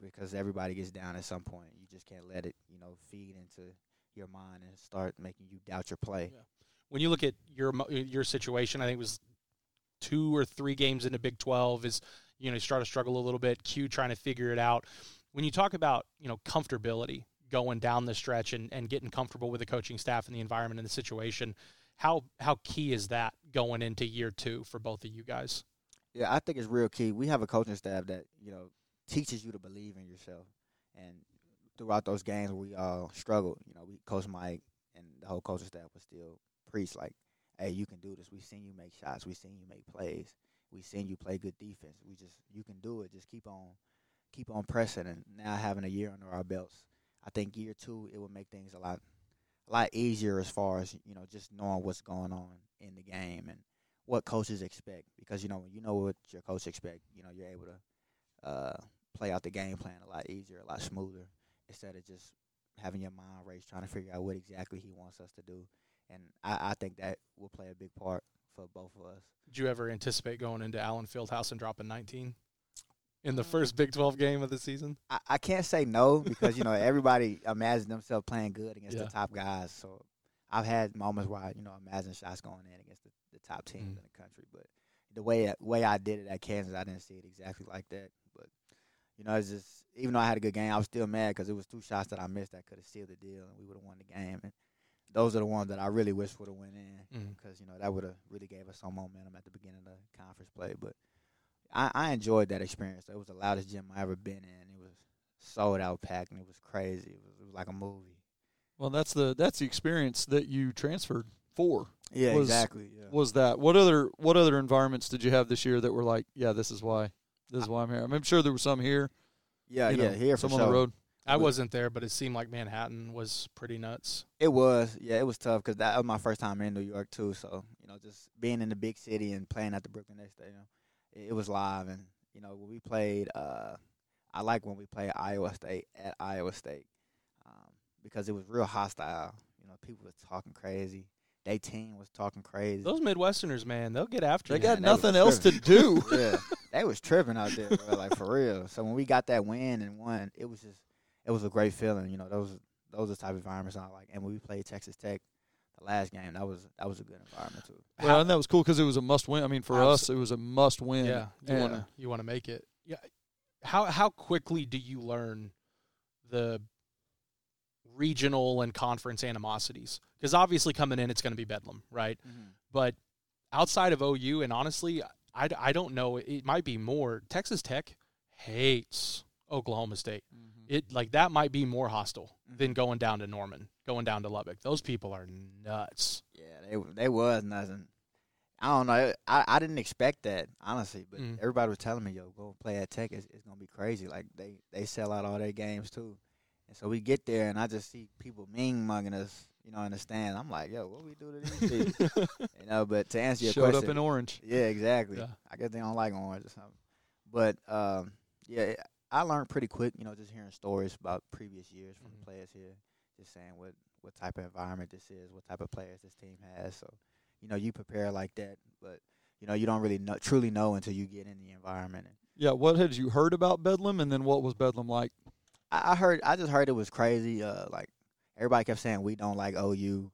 S3: because everybody gets down at some point. You just can't let it, you know, feed into your mind and start making you doubt your play.
S2: Yeah. When you look at your your situation, I think it was two or three games into Big Twelve is you know you start to struggle a little bit. Q trying to figure it out. When you talk about you know comfortability going down the stretch and, and getting comfortable with the coaching staff and the environment and the situation, how how key is that going into year two for both of you guys?
S3: Yeah, I think it's real key. We have a coaching staff that you know teaches you to believe in yourself, and throughout those games we all struggled, you know, we Coach Mike and the whole coaching staff was still preach like, "Hey, you can do this. We've seen you make shots. We've seen you make plays. We've seen you play good defense. We just you can do it. Just keep on, keep on pressing." And now having a year under our belts, I think year two it will make things a lot, a lot easier as far as you know just knowing what's going on in the game and what coaches expect. Because you know when you know what your coach expect, you know you're able to uh, play out the game plan a lot easier, a lot smoother, instead of just having your mind raced trying to figure out what exactly he wants us to do and I, I think that will play a big part for both of us.
S2: Did you ever anticipate going into Allen Fieldhouse and dropping 19 in the first Big 12 game of the season?
S3: I, I can't say no because you know *laughs* everybody imagines themselves playing good against yeah. the top guys. So I've had moments where I, you know imagine shots going in against the, the top teams mm. in the country, but the way way I did it at Kansas, I didn't see it exactly like that. But you know, it's just even though I had a good game, I was still mad because it was two shots that I missed that could have sealed the deal, and we would have won the game. And those are the ones that I really wish would have went in because mm-hmm. you know that would have really gave us some momentum at the beginning of the conference play. But I, I enjoyed that experience. It was the loudest gym I ever been in. It was sold out, packed, and it was crazy. It was, it was like a movie.
S4: Well, that's the that's the experience that you transferred for.
S3: Yeah, was, exactly. Yeah.
S4: Was that what other what other environments did you have this year that were like, yeah, this is why this is why I'm here. I am sure there was some here.
S3: Yeah, yeah, know, here
S4: some
S3: on
S4: the road.
S2: I wasn't there, but it seemed like Manhattan was pretty nuts.
S3: It was, yeah, it was tough because that was my first time in New York too. So you know, just being in the big city and playing at the Brooklyn Nets, you know, it, it was live. And you know, when we played, uh, I like when we played Iowa State at Iowa State um, because it was real hostile. You know, people were talking crazy. They team was talking crazy.
S2: Those Midwesterners, man, they'll get after
S4: they
S2: you.
S4: They got nothing else to do. *laughs*
S3: yeah, they was tripping out there, bro, like for real. So when we got that win and won, it was just it was a great feeling. You know, those those are the type of environments I like. And when we played Texas Tech, the last game, that was that was a good environment too.
S4: Well, and that was cool because it was a must win. I mean, for us, it was a must win.
S2: Yeah, you want to you want to make it. Yeah. How how quickly do you learn the regional and conference animosities? Because obviously coming in, it's going to be bedlam, right? Mm-hmm. But outside of OU, and honestly, I, I don't know. It might be more. Texas Tech hates Oklahoma State. Mm-hmm it like that might be more hostile mm-hmm. than going down to Norman, going down to Lubbock. Those people are nuts.
S3: Yeah, they they was nothing. I don't know. I, I didn't expect that honestly, but mm. everybody was telling me, "Yo, go play at Tech. It's, it's gonna be crazy. Like they they sell out all their games too." And so we get there, and I just see people mean mugging us, you know, in the stand. I'm like, "Yo, what we do to these people?" *laughs* you know. But to answer your
S4: Showed
S3: question,
S4: up in orange.
S3: Yeah, exactly. Yeah. I guess they don't like orange or something. But um, yeah, I learned pretty quick, you know, just hearing stories about previous years from mm-hmm. the players here, just saying what what type of environment this is, what type of players this team has. So, you know, you prepare like that, but you know, you don't really know, truly know until you get in the environment.
S4: yeah, what had you heard about Bedlam, and then what was Bedlam like?
S3: I, I heard, I just heard it was crazy. Uh, like everybody kept saying, we don't like OU. You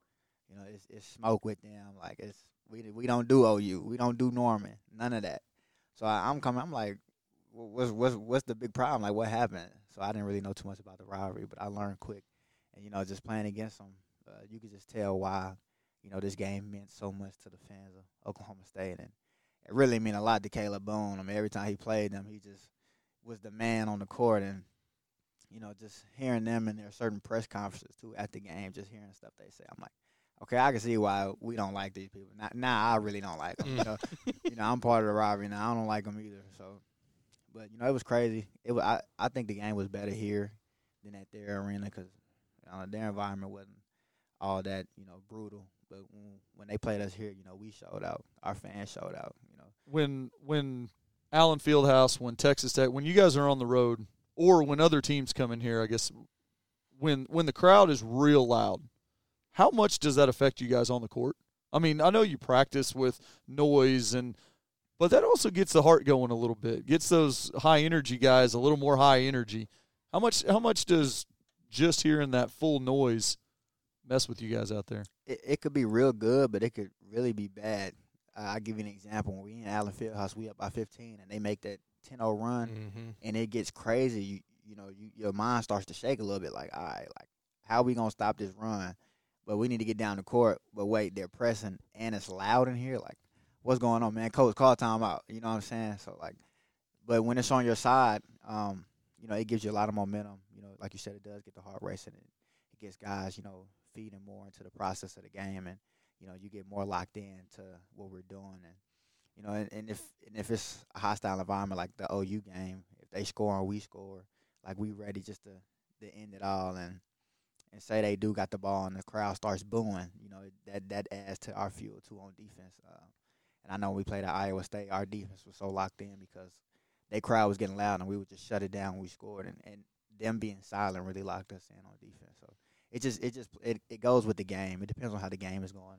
S3: know, it's, it's smoke with them. Like it's we we don't do OU, we don't do Norman, none of that. So I, I'm coming. I'm like, what's what's what's the big problem? Like what happened? So I didn't really know too much about the rivalry, but I learned quick. And you know, just playing against them, uh, you could just tell why you know this game meant so much to the fans of Oklahoma State, and it really meant a lot to Kalib Boone. I mean, every time he played them, he just was the man on the court, and you know, just hearing them in their certain press conferences too at the game, just hearing stuff they say, I'm like, okay, I can see why we don't like these people. Now, now I really don't like them. you, know, you know, I'm part of the rivalry now. I don't like them either. So but you know, it was crazy. It was, I I think the game was better here than at their arena because uh, their environment wasn't all that you know brutal. But when, when they played us here, you know, we showed out. Our fans showed out. You know,
S4: when when Allen Fieldhouse, when Texas Tech, when you guys are on the road, or when other teams come in here, I guess when when the crowd is real loud, how much does that affect you guys on the court? I mean, I know you practice with noise and but that also gets the heart going a little bit. Gets those high energy guys a little more high energy. How much? How much does just hearing that full noise mess with you guys out there?
S3: It, it could be real good, but it could really be bad. Uh, I'll give you an example. When we in Allen Fieldhouse, we up by 15, and they make that 10-0 run,
S2: Mm-hmm.
S3: and it gets crazy. You you know, you, your mind starts to shake a little bit. Like, all right, like how we gonna stop this run? But we need to get down the court. But wait, they're pressing, and it's loud in here. Like, what's going on, man? Coach, call timeout. You know what I'm saying? So like, but when it's on your side, um, you know, it gives you a lot of momentum. You know, like you said, it does get the heart racing. It, it gets guys, you know, feeding more into the process of the game, and you know, you get more locked in to what we're doing, and you know, and, and if and if it's a hostile environment like the OU game, if they score and we score, like we ready just to to end it all, and and say they do got the ball and the crowd starts booing, you know, that that adds to our fuel too on defense. Uh, and I know when we played at Iowa State, our defense was so locked in because their crowd was getting loud and we would just shut it down when we scored, and, and them being silent really locked us in on defense. So it just it just it, it goes with the game. It depends on how the game is going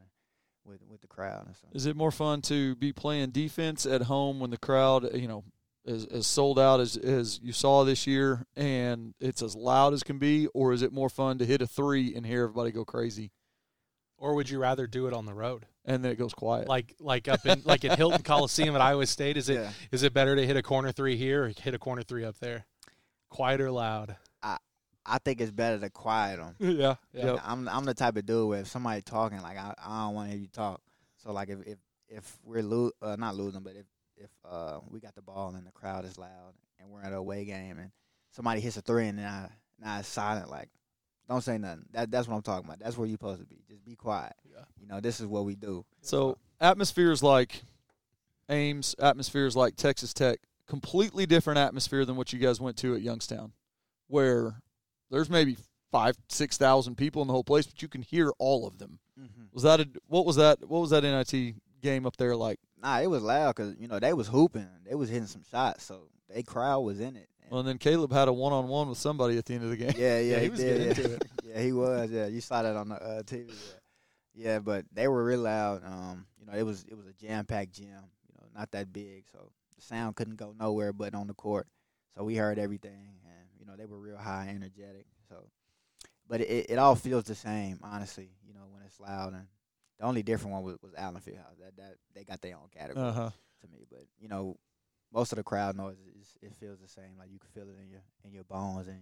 S3: with with the crowd and stuff.
S4: Is it more fun to be playing defense at home when the crowd, uh, you know, is, is sold out as as you saw this year, and it's as loud as can be, or is it more fun to hit a three and hear everybody go crazy,
S2: Or would you rather do it on the road,
S4: and then it goes quiet?
S2: like like up in like at Hilton *laughs* Coliseum at Iowa State? Is it is
S3: Yeah.
S2: it better to hit a corner three here or hit a corner three up there? Quiet or loud?
S3: I I think it's better to quiet them. *laughs*
S2: yeah,
S4: Yep.
S3: I'm I'm the type of dude where if somebody talking, like I, I don't want to hear you talk. So like if if if we're lo- uh, not losing, but if if uh we got the ball and the crowd is loud and we're at a away game and somebody hits a three and now now it's silent, like don't say nothing. That that's what I'm talking about. That's where you're supposed to be. Just be quiet.
S2: Yeah.
S3: You know, this is what we do.
S4: So atmospheres like Ames, atmospheres like Texas Tech, completely different atmosphere than what you guys went to at Youngstown, where there's maybe five, six thousand people in the whole place, but you can hear all of them.
S3: Mm-hmm.
S4: Was that a, what was that? What was that NIT game up there like?
S3: Nah, it was loud because you know they was hooping, they was hitting some shots, so they crowd was in it. And-
S4: Well, and then Caleb had a one on one with somebody at the end of the game.
S3: Yeah, yeah, *laughs*
S2: Yeah, he
S3: he,
S2: was
S3: did.
S2: getting
S3: yeah.
S2: into it. *laughs*
S3: yeah, he was. Yeah, you saw that on the uh, TV. Yeah. yeah, but they were real loud. Um, you know, it was it was a jam packed gym. You know, not that big, so the sound couldn't go nowhere but on the court. So we heard everything, and you know they were real high energetic. So, but it it all feels the same, honestly. You know, when it's loud, and the only different one was, was Allen Fieldhouse. That that they got their own category
S4: Uh huh.
S3: to me. But you know, most of the crowd noise is it feels the same. Like you can feel it in your in your bones and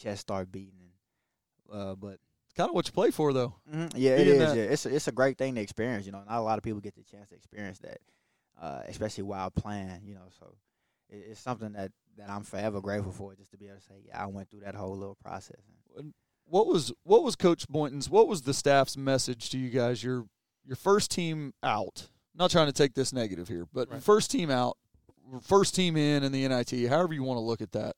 S3: chest start beating. And, uh, but
S4: It's kind of what you play for, though.
S3: mhm, yeah, it is.
S4: that-
S3: Yeah, it's a, it's a great thing to experience. You know, not a lot of people get the chance to experience that, uh, especially while playing. You know, so it, it's something that that I'm forever grateful for. Just to be able to say, yeah, I went through that whole little process.
S4: What was what was Coach Boynton's? What was the staff's message to you guys? Your your first team out. Not trying to take this negative here, but
S2: Right.
S4: first team out, first team in in the NIT. However you want to look at that.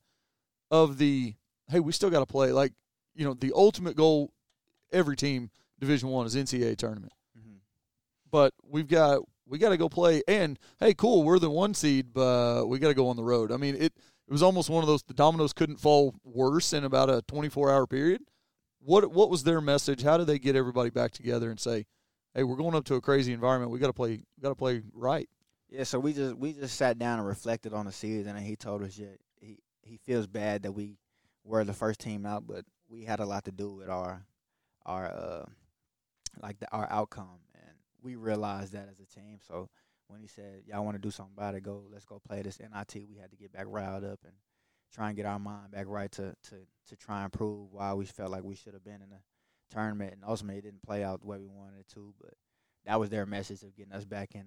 S4: Of the hey, we still got to play. Like you know, the ultimate goal. Every team Division One is NCAA tournament,
S3: Mm-hmm.
S4: but we've got we got to go play. And hey, cool, we're the one seed, but we got to go on the road. I mean, it it was almost one of those. The dominoes couldn't fall worse in about a twenty four hour period. What what was their message? How did they get everybody back together and say, "Hey, we're going up to a crazy environment. We got to play. We got to play right."
S3: Yeah, so we just we just sat down and reflected on the season, and he told us yeah he he feels bad that we were the first team out, but we had a lot to do with our our uh like the, our outcome, and we realized that as a team. So when he said y'all want to do something about it, go let's go play this NIT. We had to get back riled up and try and get our mind back right to to to try and prove why we felt like we should have been in the tournament, and ultimately it didn't play out the way we wanted it to, but that was their message of getting us back in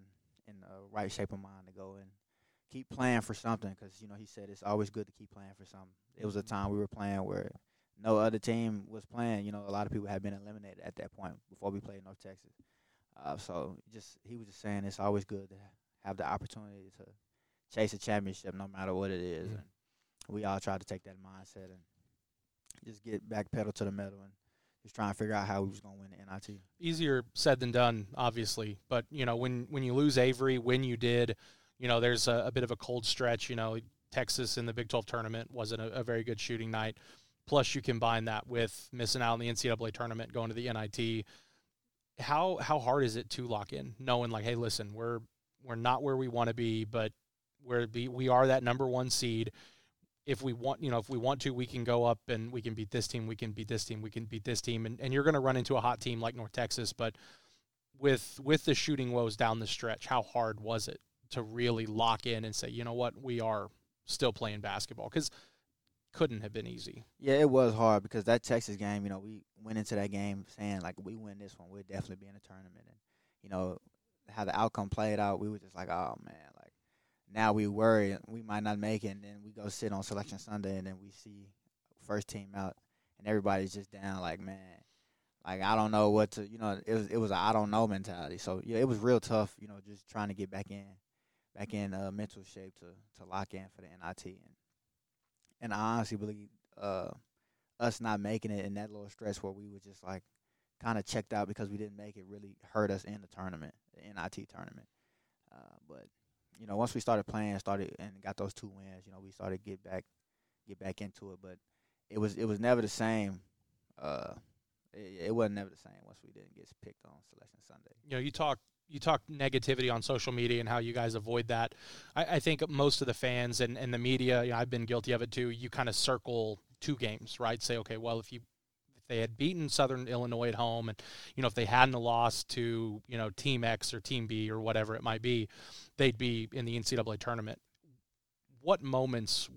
S3: in the right shape of mind to go and keep playing for something. Because you know he said it's always good to keep playing for something. It was a time we were playing where no other team was playing. You know, a lot of people had been eliminated at that point before we played North Texas. Uh, so just he was just saying it's always good to have the opportunity to chase a championship, no matter what it is.
S2: Mhm.
S3: And we all tried to take that mindset and just get back pedal to the metal and just try and figure out how we was gonna win the NIT.
S2: easier said than done, obviously. But you know, when when you lose Avery, when you did, you know, there's a, a bit of a cold stretch. You know, Texas in the Big 12 tournament wasn't a, a very good shooting night. Plus, you combine that with missing out on the NCAA tournament, going to the NIT. How how hard is it to lock in, knowing like, hey, listen, we're we're not where we want to be, but we're we are that number one seed. If we want, you know, if we want to, we can go up and we can beat this team. We can beat this team. We can beat this team. And, and you're going to run into a hot team like North Texas, but with with the shooting woes down the stretch, how hard was it to really lock in and say, you know what, we are still playing basketball? Because couldn't have been easy.
S3: Yeah, it was hard because that Texas game, you know, we went into that game saying like we win this one, we'll definitely be in the tournament, and you know how the outcome played out, we were just like, oh man, now we worry we might not make it, and then we go sit on selection Sunday, and then we see first team out, and everybody's just down, like man, like I don't know what to, you know, it was it was a I don't know mentality. So yeah, it was real tough, you know, just trying to get back in, back in uh, mental shape to to lock in for the NIT, and and I honestly believe uh, us not making it in that little stretch where we were just like kind of checked out because we didn't make it really hurt us in the tournament, the NIT tournament. Uh, but you know, once we started playing, started and got those two wins, you know, we started get back, get back into it. But it was it was never the same. Uh, it, it wasn't never the same once we didn't get picked on selection Sunday.
S2: You know, you talk you talk negativity on social media and how you guys avoid that. I, I think most of the fans and, and the media, you know, I've been guilty of it too. You kind of circle two games, right? Say, okay, well, if you they had beaten Southern Illinois at home, and you know, if they hadn't lost to you know Team X or Team B or whatever it might be, they'd be in the NCAA tournament. What moments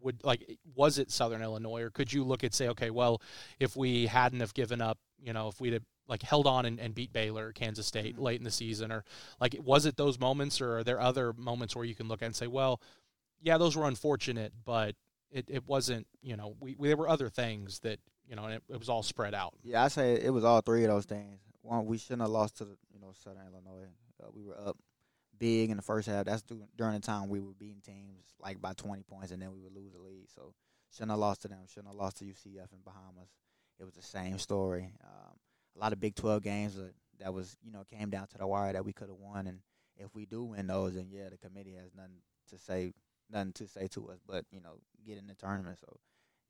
S2: would like was it Southern Illinois, or could you look at say, okay, well, if we hadn't have given up, you know, if we'd have like held on and, and beat Baylor, or Kansas State mm-hmm. late in the season, or like was it those moments, or are there other moments where you can look at and say, well, yeah, those were unfortunate, but it, it wasn't, you know, we, we there were other things that you know, and it, it was all spread out.
S3: Yeah, I say it was all three of those things. One, we shouldn't have lost to you know Southern Illinois. Uh, we were up big in the first half. That's during the time we were beating teams like by 20 points, and then we would lose the lead. So shouldn't have lost to them. Shouldn't have lost to UCF and Bahamas. It was the same story. Um, a lot of Big 12 games that, that was you know came down to the wire that we could have won, and if we do win those, then yeah, the committee has nothing to say, nothing to say to us, but you know get in the tournament. So,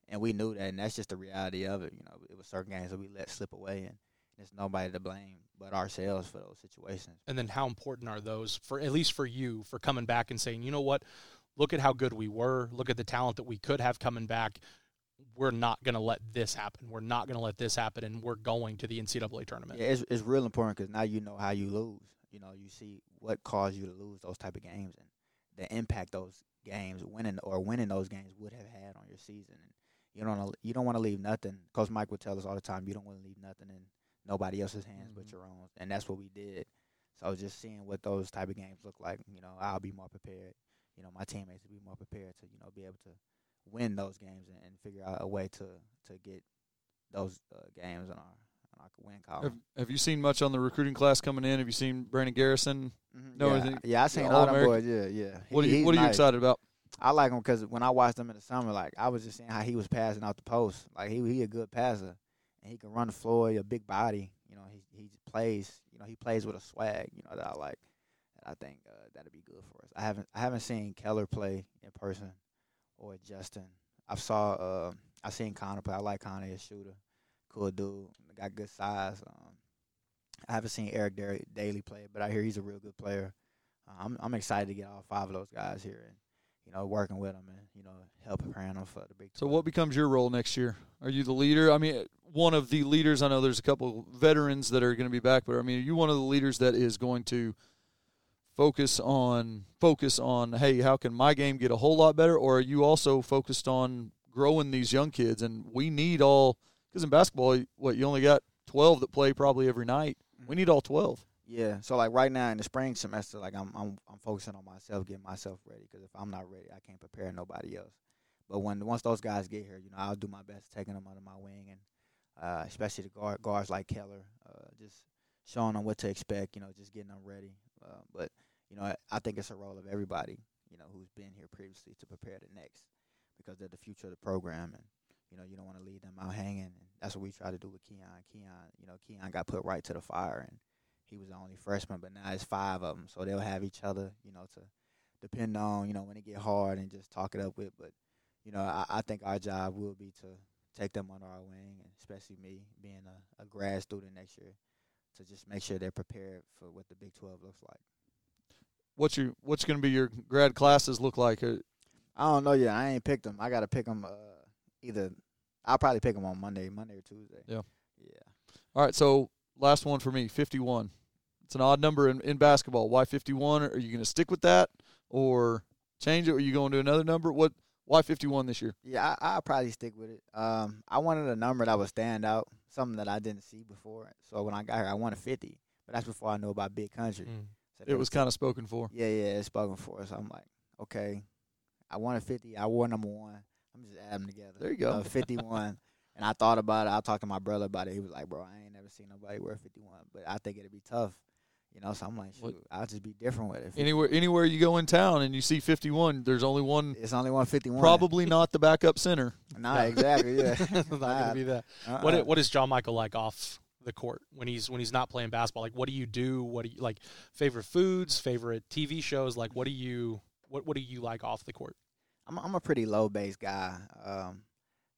S3: and we knew that, and that's just the reality of it. You know, it was certain games that we let slip away, and there's nobody to blame but ourselves for those situations.
S2: And then how important are those for at least for you for coming back and saying, you know what, look at how good we were, look at the talent that we could have coming back. We're not going to let this happen. We're not going to let this happen, and we're going to the NCAA tournament.
S3: Yeah, it's it's real important because now you know how you lose. You know, you see what caused you to lose those type of games and the impact those games winning or winning those games would have had on your season. And you don't you don't want to leave nothing. Coach Mike would tell us all the time, you don't want to leave nothing in nobody else's hands mm-hmm. but your own, and that's what we did. So just seeing what those type of games look like, you know, I'll be more prepared. You know, my teammates will be more prepared to you know be able to win those games and, and figure out a way to to get those uh, games on our on our win column.
S4: Have, have, you seen much on the recruiting class coming in? Have you seen Brandon Garrison?
S3: Mm-hmm. No, yeah, yeah, I seen all of them boys. Yeah, yeah.
S4: What are you What are you nice. excited about?
S3: I like him because when I watched him in the summer, like I was just seeing how he was passing out the post. Like he he a good passer, and he can run the floor. He a big body. You know, he he plays. You know, he plays with a swag. You know that I like. I think uh, that'd be good for us. I haven't I haven't seen Keller play in person, or Justin. I saw uh I seen Connor play. I like Connor as shooter, cool dude. Got good size. Um, I haven't seen Eric Dailey play, but I hear he's a real good player. Uh, I'm I'm excited to get all five of those guys here and you know, working with them and you know, helping preparing them for the big.
S4: So, what becomes your role next year? Are you the leader? I mean, one of the leaders. I know there's a couple veterans that are going to be back, but I mean, are you one of the leaders that is going to focus on focus on? Hey, how can my game get a whole lot better? Or are you also focused on growing these young kids? And we need all because in basketball, what you only got twelve that play probably every night. We mm-hmm. need all twelve.
S3: Yeah. So like right now in the spring semester, like I'm I'm I'm focusing on myself, getting myself ready. Because if I'm not ready, I can't prepare nobody else. But when once those guys get here, you know, I'll do my best taking them under my wing, and uh, especially the guard, guards like Keller, uh, just showing them what to expect. You know, just getting them ready. Uh, but you know, I, I think it's a role of everybody. You know, who's been here previously to prepare the next, because they're the future of the program, and you know, you don't want to leave them out hanging. And that's what we try to do with Quion. Quion, you know, Quion got put right to the fire, and he was the only freshman, but now it's five of them, so they'll have each other, you know, to depend on, you know, when it get hard and just talk it up with. But you know, I, I think our job will be to take them under our wing, and especially me being a, a grad student next year, to just make sure they're prepared for what the Big Twelve looks like.
S4: what's your what's going to be your grad classes look like? Uh,
S3: I don't know yet. I ain't picked them. I got to pick them uh, either. I'll probably pick them on Monday, Monday or Tuesday.
S4: Yeah.
S3: Yeah.
S4: All right, so last one for me, 51. It's an odd number in, in basketball. Why 51? Are you going to stick with that or change it? Or are you going to another number? What? Why 51 this year?
S3: Yeah, I, I'll probably stick with it. Um, I wanted a number that would stand out, something that I didn't see before. So when I got here, I wanted 50, but that's before I knew about Big Country.
S2: Mm.
S3: So
S4: It was kind of spoken for.
S3: Yeah, yeah, it's spoken for. So I'm like, okay, I wanted 50. I wore number one. I'm just add them together.
S4: There you go.
S3: Uh, 51. And I thought about it. I talked to my brother about it. He was like, bro, I ain't never seen nobody wear 51, but I think it'd be tough. You know, so I'm like,
S4: What-
S3: shoot, I'll just be different with it.
S4: Anywhere anywhere you go in town and you see 51, there's only one,
S3: It's only 151.
S4: probably *laughs* not the backup center.
S3: Nah, exactly. Yeah. *laughs*
S2: Not gonna be that.
S3: uh-uh.
S2: What what is John Michael like off the court when he's when he's not playing basketball? Like, what do you do? What do you like? Favorite foods? Favorite TV shows? Like, what do you what what do you like off the court?
S3: I'm I'm a pretty low base guy. Um,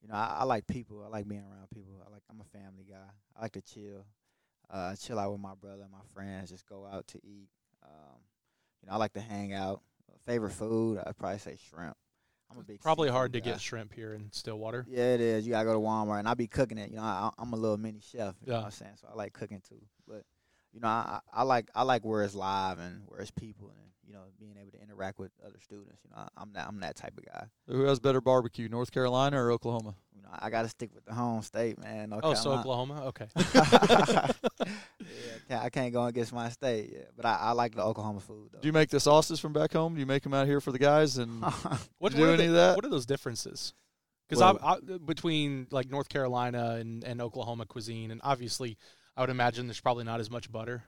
S3: you know, I, I like people. I like being around people. I like I'm a family guy. I like to chill, uh, chill out with my brother and my friends. Just go out to eat. Um, you know, I like to hang out. Favorite food? I'd probably say shrimp. I'm a big
S2: Probably hard to
S3: guy.
S2: get shrimp here in Stillwater.
S3: Yeah, it is. You gotta go to Walmart, and I be cooking it. You know, I, I'm a little mini chef. You know
S2: Yeah.
S3: what I'm saying? So I like cooking too. But you know, I, I like I like where it's live and where it's people, and know, being able to interact with other students. You know, I, I'm that I'm that type of guy.
S4: Who has better barbecue, North Carolina or Oklahoma?
S3: You know, I got to stick with the home state, man. North
S2: Oh, so Oklahoma? Okay. *laughs*
S3: yeah, I can't go against my state. Yeah, but I, I like the Oklahoma food though.
S4: Do you make the sauces from back home? Do you make them out here for the guys? And *laughs*
S2: What,
S4: Do
S2: what
S4: do
S2: are
S4: any
S2: the-
S4: of that?
S2: What are those differences? Because
S4: Well-
S2: I, I, between like North Carolina and, and Oklahoma cuisine, and obviously, I would imagine there's probably not as much butter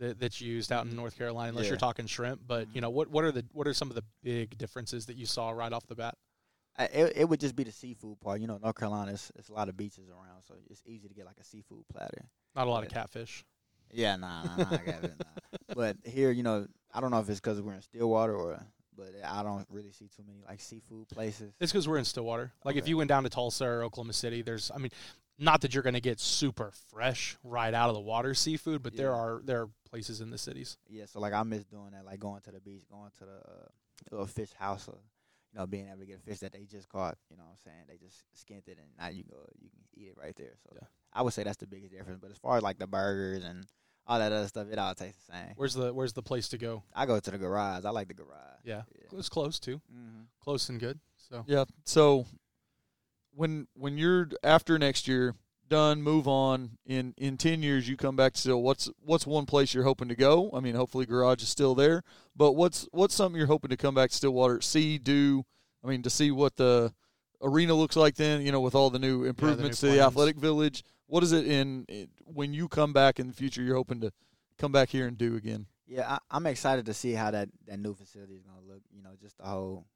S2: that, that's used out in North Carolina, unless
S3: Yeah.
S2: you're talking shrimp. But you mm-hmm. know, what what are the what are some of the big differences that you saw right off the bat?
S3: I- it, it would just be the seafood part. You know, North Carolina, it's, it's a lot of beaches around, so it's easy to get like a seafood platter.
S2: Not a lot of catfish.
S3: Yeah, nah, nah, nah it. *laughs* Nah. But here, you know, I don't know if it's because we're in Stillwater or, but I don't really see too many like seafood places.
S2: It's because we're in Stillwater. Like if you went down to Tulsa or Oklahoma City, there's I mean, not that you're going to get super fresh right out of the water seafood, but there are there are places in the cities.
S3: Yeah, so like I miss doing that, like going to the beach, going to the uh, little fish house, or you know, being able to get a fish that they just caught. You know, what I'm saying they just skinned it and now you go, you can eat it right there. So
S2: Yeah.
S3: I would say that's the biggest difference. But as far as like the burgers and all that other stuff, it all tastes the same.
S2: Where's the where's the place to go?
S3: I go to the garage. I like the garage.
S2: Yeah,
S3: Yeah.
S2: it's close too,
S3: hmm
S2: close and good. So
S4: yeah, so when when you're after next year done, move on. In in ten years, you come back to still. What's what's one place you're hoping to go? I mean, hopefully, garage is still there. But what's what's something you're hoping to come back to Stillwater, see, do? I mean, to see what the arena looks like then. You know, with all the new improvements to the
S2: plans.
S4: athletic village. What is it in, in when you come back in the future? You're hoping to come back here and do again.
S3: Yeah, I, I'm excited to see how that, that new facility is gonna look. You know, just the whole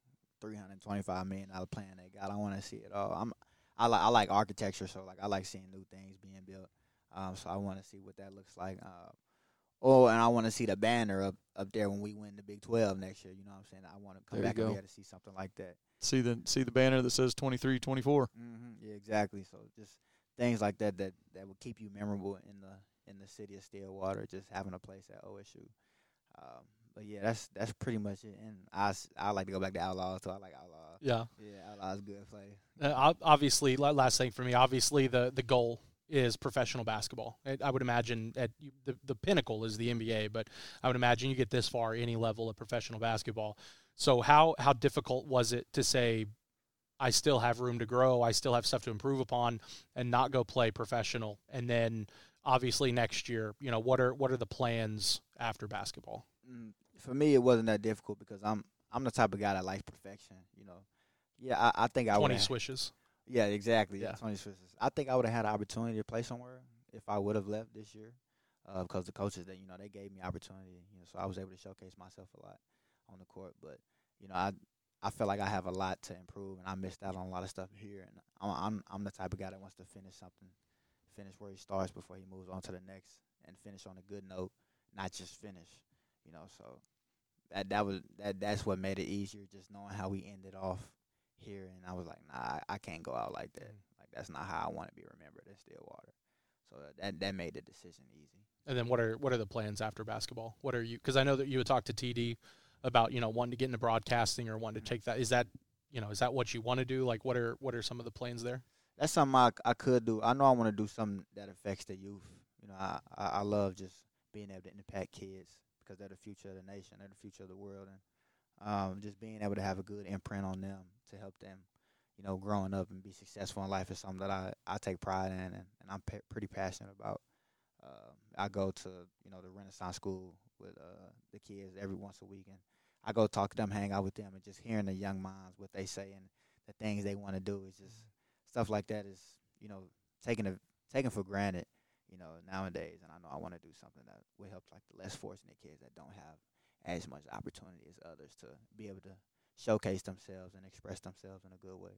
S3: 325 million dollar plan they got. I want to see it all. I'm I like I like architecture, so like I like seeing new things being built. Um, so I want to see what that looks like. Uh, oh, and I want to see the banner up up there when we win the Big 12 next year. You know what I'm saying? I want to come
S4: There
S3: back and be able to see something like that.
S4: See the see the banner that says 23, 24.
S3: Mm-hmm. Yeah, exactly. So just things like that that that would keep you memorable in the in the city of Stillwater. Just having a place at OSU. Um, but yeah, that's that's pretty much it. And I, I like to go back to Outlaws too. I like Outlaws.
S2: yeah,
S3: Yeah, Outlaws good play.
S2: uh, obviously, last thing for me, obviously the the goal is professional basketball. I I would imagine at the the pinnacle is the NBA, but I would imagine you get this far any level of professional basketball. So how how difficult was it to say? I still have room to grow. I still have stuff to improve upon, and not go play professional. And then, obviously, next year, you know, what are what are the plans after basketball?
S3: For me, it wasn't that difficult because I'm I'm the type of guy that likes perfection. You know. Yeah, I, I think I would.
S2: Twenty swishes.
S3: Yeah, exactly. Yeah, twenty switches. I think I would have had an opportunity to play somewhere if I would have left this year, uh, because the coaches that you know they gave me opportunity. You know, so I was able to showcase myself a lot on the court. But you know, I I feel like I have a lot to improve, and I missed out on a lot of stuff here. And I'm I'm I'm the type of guy that wants to finish something, finish where he starts before he moves on to the next, and finish on a good note, not just finish. You know, so that that was that that's what made it easier, just knowing how we ended off here. And I was like, nah, I, I can't go out like that. Mm. Like that's not how I want to be remembered in Stillwater. So uh, that that made the decision easy.
S2: And then what are what are the plans after basketball? What are you? Because I know that you would talk to TD about you know wanting to get into broadcasting or wanting to mm-hmm. take that. Is that you know is that what you want to do? Like what are what are some of the plans there?
S3: That's something I I could do. I know I want to do something that affects the youth. You know, I, I I love just being able to impact kids because they're the future of the nation, they're the future of the world, and um, just being able to have a good imprint on them to help them, you know, growing up and be successful in life is something that I, I take pride in and, and I'm pe- pretty passionate about. Uh, I go to you know the Renaissance School with uh, the kids every once a week, and I go talk to them, hang out with them, and just hearing the young minds what they say and the things they want to do is just stuff like that is you know taken a, taken for granted you know, nowadays. And I know I want to do something that will help like the less fortunate kids that don't have as much opportunity as others to be able to showcase themselves and express themselves in a good way.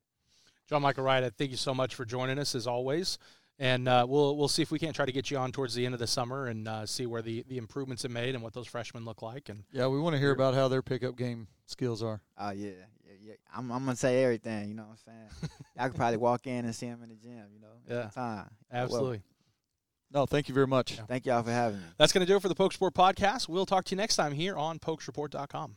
S2: John Michael Wright, thank you so much for joining us as always. And uh, we'll we'll see if we can't try to get you on towards the end of the summer and uh, see where the, the improvements are made and what those freshmen look like. And
S4: yeah, we want to hear about how their pickup game skills are.
S3: Oh yeah, yeah, yeah. I'm I'm gonna say everything. You know what I'm saying? *laughs* I could probably walk in and see him in the gym. You know,
S2: yeah,
S3: time.
S2: Absolutely.
S4: No, thank you very much.
S3: Thank y'all for having me.
S2: That's going to do it for the Pokes Report podcast. We'll talk to you next time here on pokesreport.com.